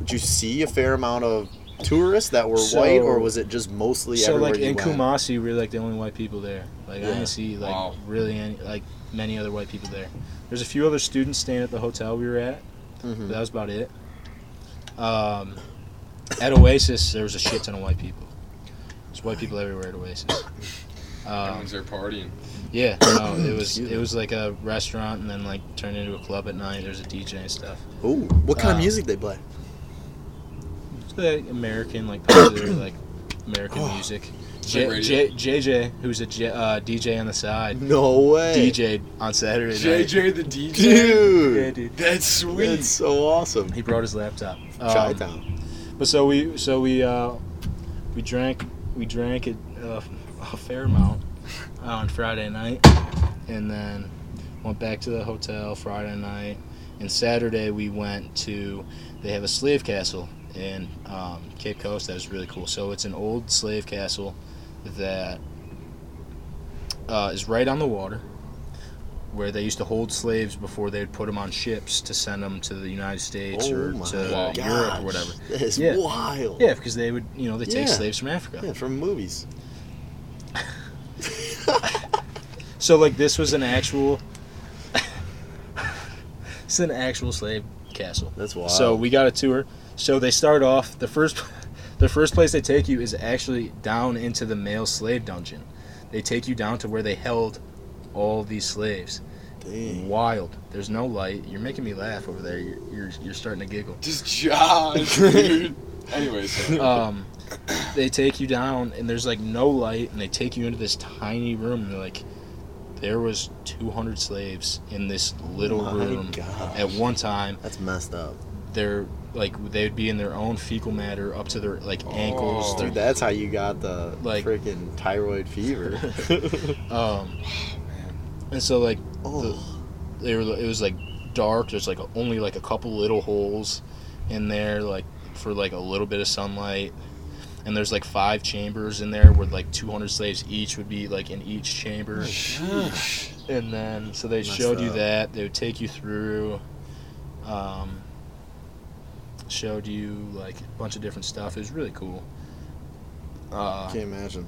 Did you see a fair amount of tourists that were So- white, or was it just mostly So like in went? Kumasi, we're like the only white people there. Like I Yeah. didn't see like Wow. really any like many other white people there. There's a few other students staying at the hotel we were at. Mhm. That was about it. Um, at Oasis, there was a shit ton of white people. There's white people everywhere at Oasis. *laughs* Um, Everyone's there partying. yeah, no, it *coughs* was it was like a restaurant and then like turned into a club at night. There's a DJ and stuff. Ooh, what kind Uh, of music they play? Like American, like popular, *coughs* like American Oh. music. J. J, JJ, who's a J, uh, DJ on the side, No way, DJ on Saturday night. JJ the DJ. dude. Yeah, dude. That's sweet. That's so awesome. He brought his laptop. Um, Chi. But so we so we uh, we drank we drank it uh, a fair amount on Friday night, and then went back to the hotel Friday night, and Saturday we went to they have a slave castle in um, Cape Coast that was really cool. So it's an old slave castle that uh, is right on the water. Where they used to hold slaves before they would put them on ships to send them to the United States Oh or to gosh, Europe or whatever. That is Yeah. wild. Yeah, because they would, you know, they take Yeah. slaves from Africa. Yeah, from movies. *laughs* So like this was an actual, *laughs* it's an actual slave castle. That's wild. So we got a tour. So they start off the first, *laughs* the first place they take you is actually down into the male slave dungeon. They take you down to where they held all these slaves. Dang. Wild. There's no light. You're making me laugh over there. You're you're, you're starting to giggle. Just Josh, dude. *laughs* Anyways, um, they take you down and there's like no light and they take you into this tiny room and they're like there was 200 slaves in this little My room gosh. at one time That's messed up. they're like they'd be in their own fecal matter up to their like ankles Oh. their- Dude, that's how you got the Like- freaking thyroid fever. *laughs* *laughs* um and so like oh, they were it was like dark. There's like only like a couple little holes in there, like for like a little bit of sunlight. And there's like five chambers in there where like 200 slaves each would be like in each chamber. And then so they Messed showed you that they would take you through. Um, showed you like a bunch of different stuff. It was really cool. Uh, Can't imagine.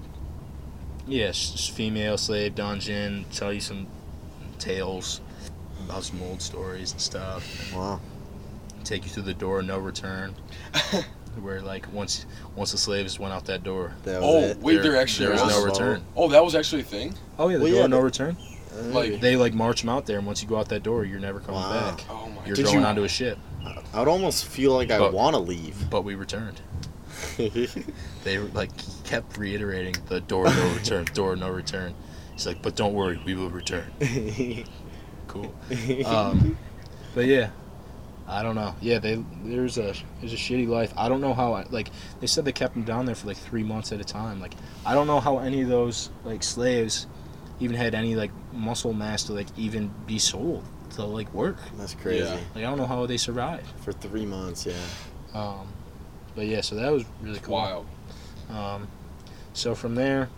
yeah, s- s- female slave dungeon. Tell you some tales about some old stories and stuff. Wow. Take you through the door, no return. *laughs* where like once once the slaves went out that door, That was Oh, it. wait, there actually there was was? no return. Oh, that was actually a thing. Oh yeah, the Well, door yeah, no but- return. like- They like march them out there, and once you go out that door, you're never coming Wow. back. Oh my. You're Did going you- onto a ship. I would almost feel like I But- want to leave. But we returned. *laughs* They like kept reiterating the door no return, door no return. He's like, but don't worry, we will return. *laughs* Cool. Um, but yeah, I don't know. Yeah, they there's a there's a shitty life. I don't know how. I, like they said, they kept them down there for like three months at a time. Like I don't know how any of those like slaves even had any like muscle mass to like even be sold to like work. That's crazy. Yeah. Like I don't know how they survive For three months, yeah. Um, but yeah, so that was really cool. Wild. Um, so from there,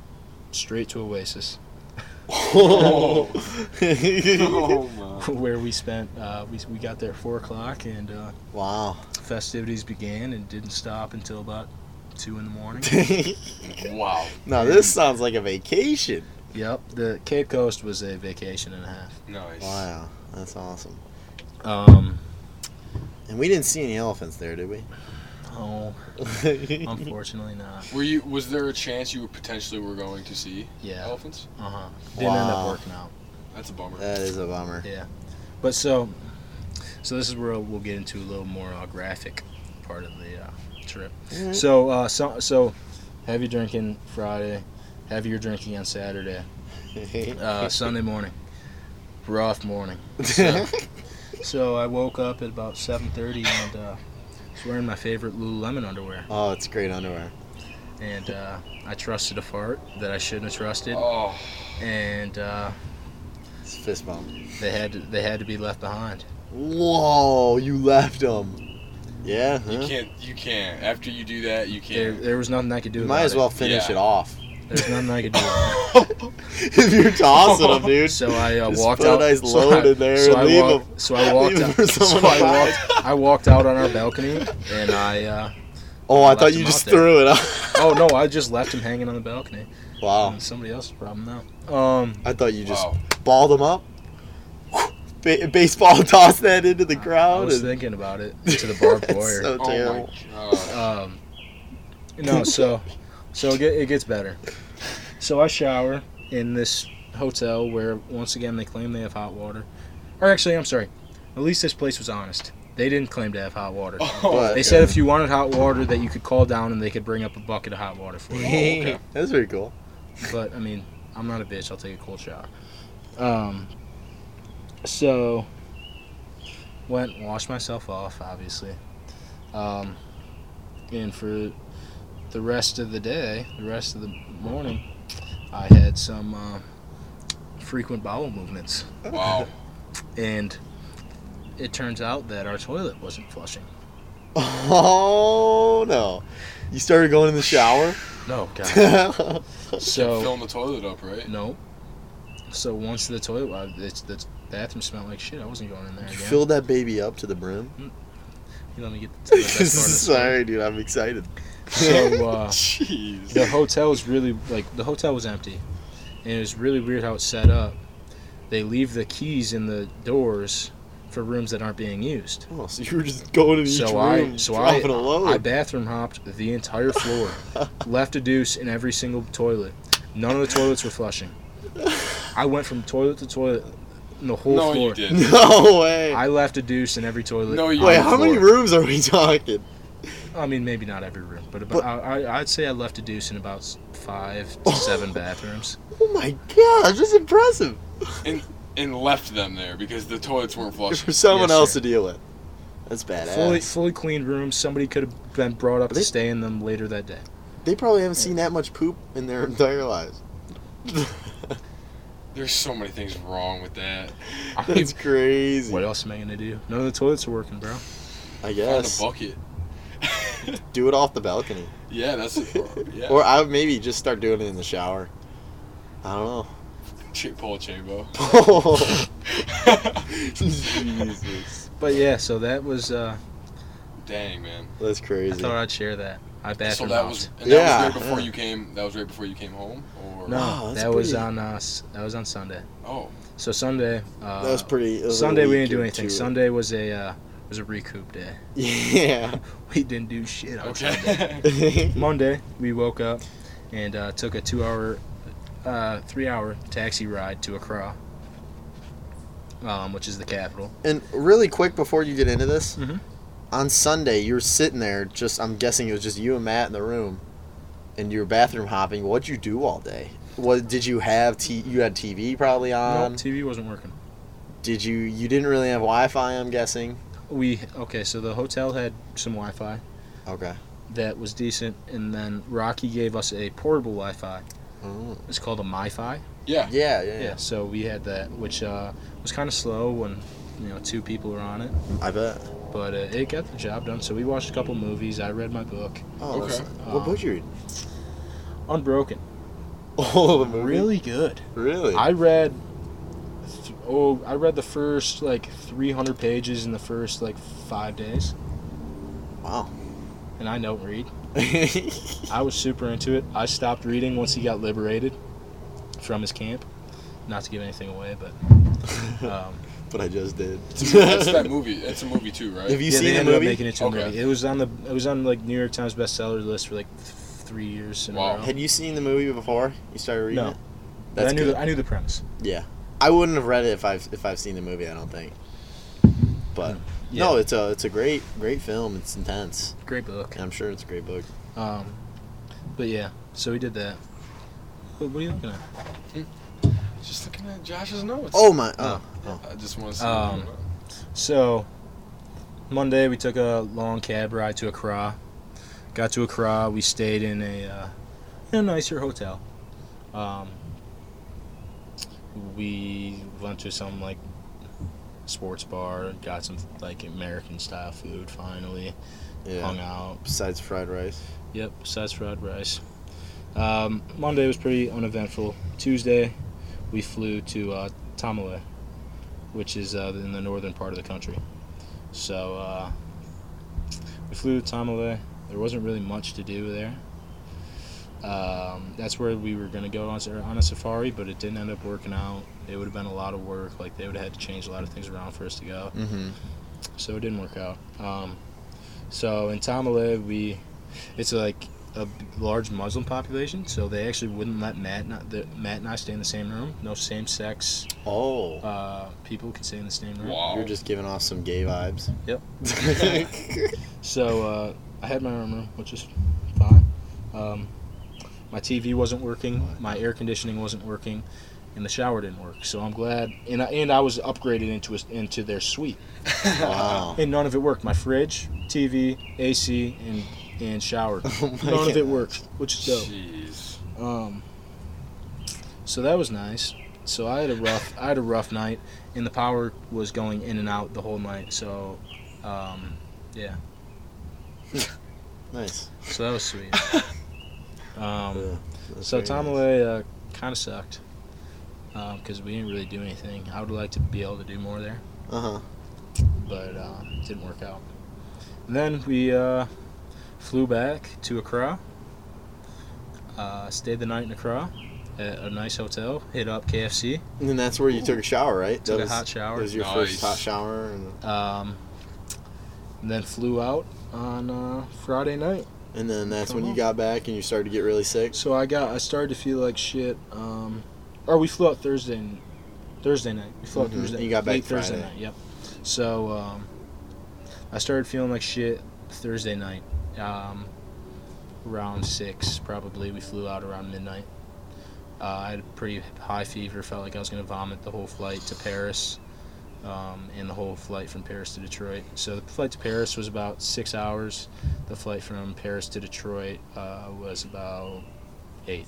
straight to Oasis, Oh. my. *laughs* *laughs* where we spent. Uh, we we got there at four o'clock, and uh, wow. festivities began and didn't stop until about two in the morning. *laughs* Wow. now this sounds like a vacation. yep, the Cape Coast was a vacation and a half. Nice. Wow, that's awesome. Um, And we didn't see any elephants there, did we? oh, *laughs* unfortunately not. Were you? Was there a chance you potentially were going to see Yeah, elephants? uh huh. Didn't end up working out. That's a bummer. that is a bummer. Yeah, but so, so this is where we'll get into a little more uh, graphic part of the uh, trip. Alright. So, uh, so, so, heavy drinking Friday, heavier drinking on Saturday, *laughs* uh, Sunday morning, rough morning. *laughs* So, so I woke up at about seven thirty and uh, was wearing my favorite Lululemon underwear, oh, it's great underwear. and uh, I trusted a fart that I shouldn't have trusted, Oh, and uh, It's a fist bump. they had to, they had to be left behind. Whoa, you left them. Yeah, you can't. You can't. After you do that, you can't. there was nothing I could do. You about might as well It. finish Yeah. it off. There's nothing I could do. *laughs* If you're tossing them, dude. So I uh, walked put a out. nice *laughs* so load I- in there so and I leave walked, 'em. So I walked Leave 'em out. for *laughs* So I walked. I walked out on our balcony, and I. Uh, Oh, I left thought you out just there. threw it out. oh no! I just left him hanging on the balcony. Wow. Somebody else's problem now. Um, I thought you just Wow. balled them up. Ba- baseball toss that into the I crowd. was and- thinking about it to the barbed wire. so Oh terrible. my god. Um, no, so so it, get, it gets better. So I shower in this hotel where once again they claim they have hot water. Or actually, I'm sorry. At least this place was honest. They didn't claim to have hot water. Oh, But- They said if you wanted hot water, that you could call down and they could bring up a bucket of hot water for you. *laughs* okay. That's pretty cool. But I mean, I'm not a bitch. I'll take a cold shower. Um. So went washed myself off, obviously. Um, and for the rest of the day, the rest of the morning, I had some uh, frequent bowel movements, wow. *laughs* and it turns out that our toilet wasn't flushing. *laughs* Oh no! You started going in the shower. No, God. *laughs* So Filling the toilet up, right? no. So once the toilet, uh, it's, the bathroom smelled like shit. I wasn't going in there again. Fill that baby up to the brim. You let me get to the best part of the story. Sorry, dude. I'm excited. So *laughs* uh, Jeez. the hotel was really like the hotel was empty, and it was really weird how it's set up. They leave the keys in the doors for rooms that aren't being used. Oh, so you were just going in each So room, I so I dropping a load. I bathroom hopped the entire floor, *laughs* left a deuce in every single toilet. None of the toilets were flushing. I went from toilet to toilet, in the whole no, floor. you didn't. *laughs* no way. I left a deuce in every toilet. No, you Wait, the how many rooms are we talking? I mean, maybe not every room, but, But- about, I, I- I'd say I left a deuce in about five to oh. seven bathrooms. Oh my gosh, that's impressive. And left them there because the toilets weren't flushing. *laughs* For someone Yes, else sir. to deal with. That's badass. Fully, fully cleaned rooms. Somebody could have been brought up But to they- stay in them later that day. They probably haven't seen that much poop in their entire lives. *laughs* There's so many things wrong with that. I mean, That's *laughs* crazy. what else am I gonna do? None of the toilets are working, bro. I Find a guess bucket. *laughs* do it off the balcony, yeah, that's *laughs* yeah. or I would maybe just start doing it in the shower. I don't Ch- pull a chabo. know. *laughs* Jesus, But yeah, so that was. uh Dang man. that's crazy. I thought I'd share that. I So bathroom that was and that Yeah, was right before yeah. you came. That was right before you came home, or No, Wow, that's that was pretty- on uh, s- that was on Sunday. Oh, So Sunday. Uh, that was pretty. it was a Sunday we didn't do or anything. two. Sunday was a uh, was a recoup day. Yeah. *laughs* We didn't do shit on Sunday. okay. *laughs* Monday we woke up and uh, took a two hour, uh, three hour taxi ride to Accra, um, which is the capital. and really quick before you get into this, Mhm. on Sunday you were sitting there. Just I'm guessing it was just you and Matt in the room, and you were bathroom hopping. What'd you do all day? What did you have? T- you had TV probably on. no, on. TV wasn't working. Did you? You didn't really have Wi-Fi. I'm guessing. We okay. So the hotel had some Wi-Fi Okay. that was decent, and then Rocky gave us a portable Wi-Fi. Oh. It's called a MiFi. Yeah. Yeah, yeah, Yeah. So we had that, which uh, was kind of slow when you know two people were on it, I bet. but uh, it got the job done. So we watched a couple movies. I read my book, Oh, Okay. that's- What book you read? Unbroken. *laughs* Oh, the movie. Really good. Really? I read. Th- oh, I read the first like 300 pages in the first like five days, wow. and I don't read. *laughs* I was super into it. I stopped reading once he got liberated from his camp. Not to give anything away, but *laughs* um, but I just did. That's that *laughs* movie. It's a movie too, right? Have you yeah, seen they the ended movie? up making it to Okay. a movie. It was on the it was on like New York Times bestseller list for like th- three years in Wow. a row. Had you seen the movie before you started reading No. it? But That's I knew good. the, I knew the premise. Yeah, I wouldn't have read it if I've if I've seen the movie. I don't think. But Yeah. no, it's a it's a great great film. It's intense. Great book. And I'm sure it's a great book. Um, but yeah, so we did that. What, what are you looking at? Just looking at Josh's notes. Oh my! Oh, oh. I just want to see. Um, So, Monday we took a long cab ride to Accra. Got to Accra, we stayed in a, uh, in a nicer hotel. Um, we went to some like sports bar, got some like American style food. Finally, hung out. Besides fried rice. Yep, besides fried rice. Um, Monday was pretty uneventful. Tuesday, we flew to uh, Tamale, which is uh, in the northern part of the country. So uh, we flew to Tamale. There wasn't really much to do there. Um, that's where we were going to go on, on a safari, but it didn't end up working out. It would have been a lot of work. Like they would have had to change a lot of things around for us to go Mm-hmm. so it didn't work out. Um, so in Tamale, we it's like a large Muslim population, so they actually wouldn't let Matt not the, Matt and I stay in the same room. No same sex Oh, uh, people can stay in the same room. wow. you're just giving off some gay vibes. Yep. *laughs* *laughs* So uh, I had my own room, which is fine. Um, my TV wasn't working, my air conditioning wasn't working, and the shower didn't work. So I'm glad, and I, and I was upgraded into a, into their suite. *laughs* wow. and none of it worked. My fridge, TV, AC, and and shower. *laughs* Oh my none of it worked, which is dope. Jeez. Um, so that was nice. So I had a rough I had a rough night, and the power was going in and out the whole night. So, um, yeah. *laughs* Nice. So that was sweet. Um, Yeah, that's so very Tamale uh, kind of sucked because we didn't really do anything. I would like to be able to do more there. Uh huh. but uh, it didn't work out. And then we uh, flew back to Accra. Uh, stayed the night in Accra at a nice hotel. Hit up KFC. And then that's where you took a shower, right? Took that a was, hot shower. That was your Nice. first hot shower. And, Um, and then flew out on uh, Friday night. And then that's Come when you on. got back and you started to get really sick. So I got I started to feel like shit. Um, or we flew out Thursday. n- Thursday night. We flew out Mhm. Thursday. You got back Thursday night. Yep. So um, I started feeling like shit Thursday night. Um, around six probably. We flew out around midnight. Uh, I had a pretty high fever. Felt like I was gonna vomit the whole flight to Paris. Um, and the whole flight from Paris to Detroit. So the flight to Paris was about six hours. The flight from Paris to Detroit uh, was about eight.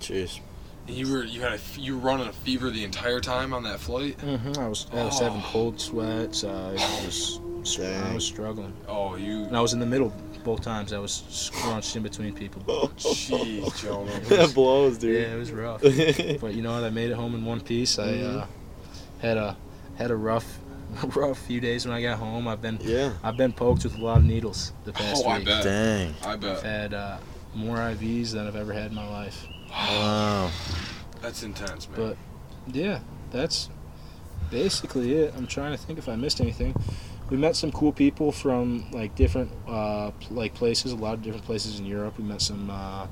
Jeez. You were you had a f- you were running a fever the entire time on that flight. hmm I was I was having Oh. cold sweats. I was I was struggling, Oh, you. and I was in the middle both times. I was scrunched in between people. *laughs* Jeez, Jonah. *laughs* that blows, dude. Yeah, dude. it was rough. *laughs* but you know what? I made it home in one piece. I Mhm. uh, had a had a rough *laughs* rough few days when I got home. I've been yeah. I've been poked with a lot of needles the past Oh, I bet. Dang. I I've had uh, more IVs than I've ever had in my life. Wow. That's intense, man. But yeah, that's basically it. I'm trying to think if I missed anything. We met some cool people from like different uh, like places, a lot of different places in Europe. We met some uh,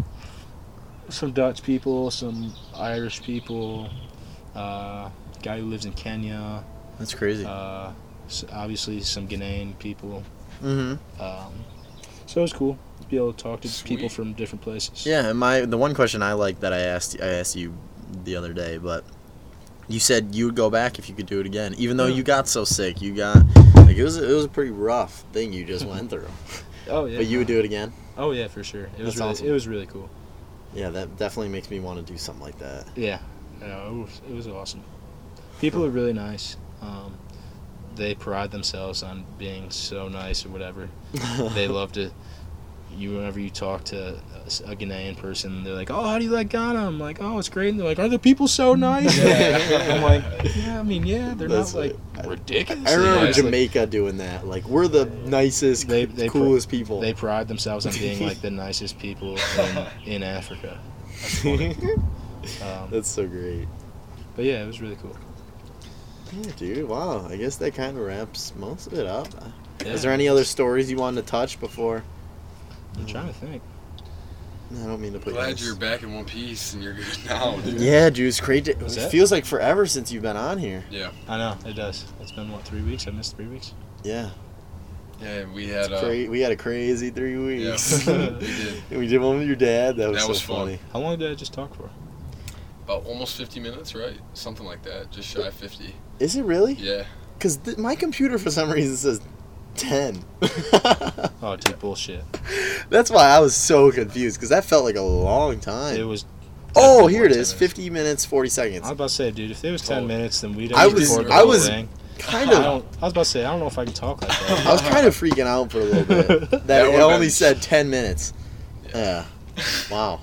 some Dutch people, some Irish people, uh, guy who lives in Kenya. That's crazy. Uh, s obviously, some Ghanaian people. mm-hmm. Um, so it was cool to be able to talk to people from different places. Yeah, and my the one question I like that I asked I asked you the other day, but you said you would go back if you could do it again, even though Yeah. you got so sick. You got like it was it was a pretty rough thing you just went through. *laughs* *laughs* Oh yeah. But you would do it again. Oh yeah, for sure. It was really, awesome. it was really cool. Yeah, that definitely makes me want to do something like that. Yeah, no, it was, it was awesome. People are really nice. Um, they pride themselves on being so nice or whatever. *laughs* they love to. You whenever you talk to a, a Ghanaian person, they're like, "Oh, how do you like Ghana?" I'm like, "Oh, it's great." And they're like, "Are the people so *laughs* nice?" *laughs* I'm like, "Yeah, I mean, yeah, they're That's not like like- ridiculous." I remember nice. Like, Jamaica doing that. Like we're the nicest, They- they pr- coolest people. they pride themselves on being like the nicest people in, in Africa. Um, That's so great. but yeah, it was really cool. Yeah, dude. Wow. I guess that kind of wraps most of it up. Yeah. Is there any other stories you wanted to touch before? I'm trying to think. I don't mean to put you. on Glad this- you're back in one piece and you're good *laughs* now, dude. Yeah, dude, it's crazy. It that- feels like forever since you've been on here. Yeah. I know it does. It's been what three weeks? I missed three weeks. Yeah, Yeah, we had uh, Cra- we had a crazy three weeks. yeah, *laughs* weeks. we did *laughs* we did one with your dad. That was That so was fun. funny. How long did I just talk for? About almost 50 minutes, right? Something like that, just shy of 50. Is it really? Yeah. Because th- my computer for some reason says ten. Oh, dude, *laughs* bullshit. That's why I was so confused because that felt like a long time. It was. oh, here more it than is. 10 minutes. Fifty minutes, forty seconds. I was about to say, dude, if it was ten Totally. minutes, then we'd I have was- recorded I the whole was- thing. Kind I, of. don't, I was about to say, I don't know if I can talk like that. *laughs* I was kind of freaking out for a little bit. *laughs* That That it only been- said ten minutes. Yeah. Uh, wow.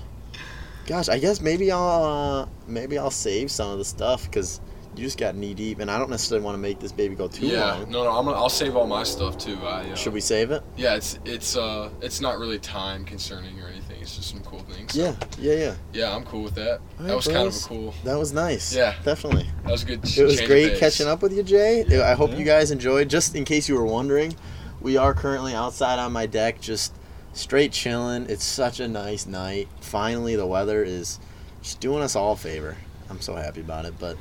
Gosh, I guess maybe I'll uh, maybe I'll save some of the stuff because you just got knee deep, and I don't necessarily want to make this baby go too yeah. long. No, no, I'm gonna, I'll save all my stuff too. I, uh, Should we save it? Yeah, it's it's uh it's not really time concerning or anything. It's just some cool things. So, Yeah, yeah, yeah. Yeah, I'm cool with that. All that right, was kind of a cool. That was nice. Yeah. definitely. That was a good. It was great catching up with you, Jay. I hope Yeah. you guys enjoyed. Just in case you were wondering, we are currently outside on my deck, just straight chilling. It's such a nice night. Finally, the weather is just doing us all a favor. I'm so happy about it. But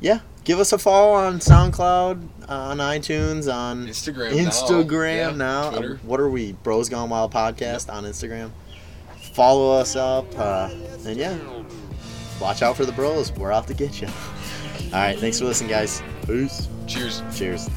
yeah, give us a follow on SoundCloud, uh, on iTunes, on Instagram. Instagram now. now. Yeah, Uh, what are we? Bros Gone Wild podcast on Instagram. Follow us up, uh, and yeah, watch out for the bros. We're out to get you. *laughs* All right, thanks for listening, guys. Peace. Cheers. Cheers.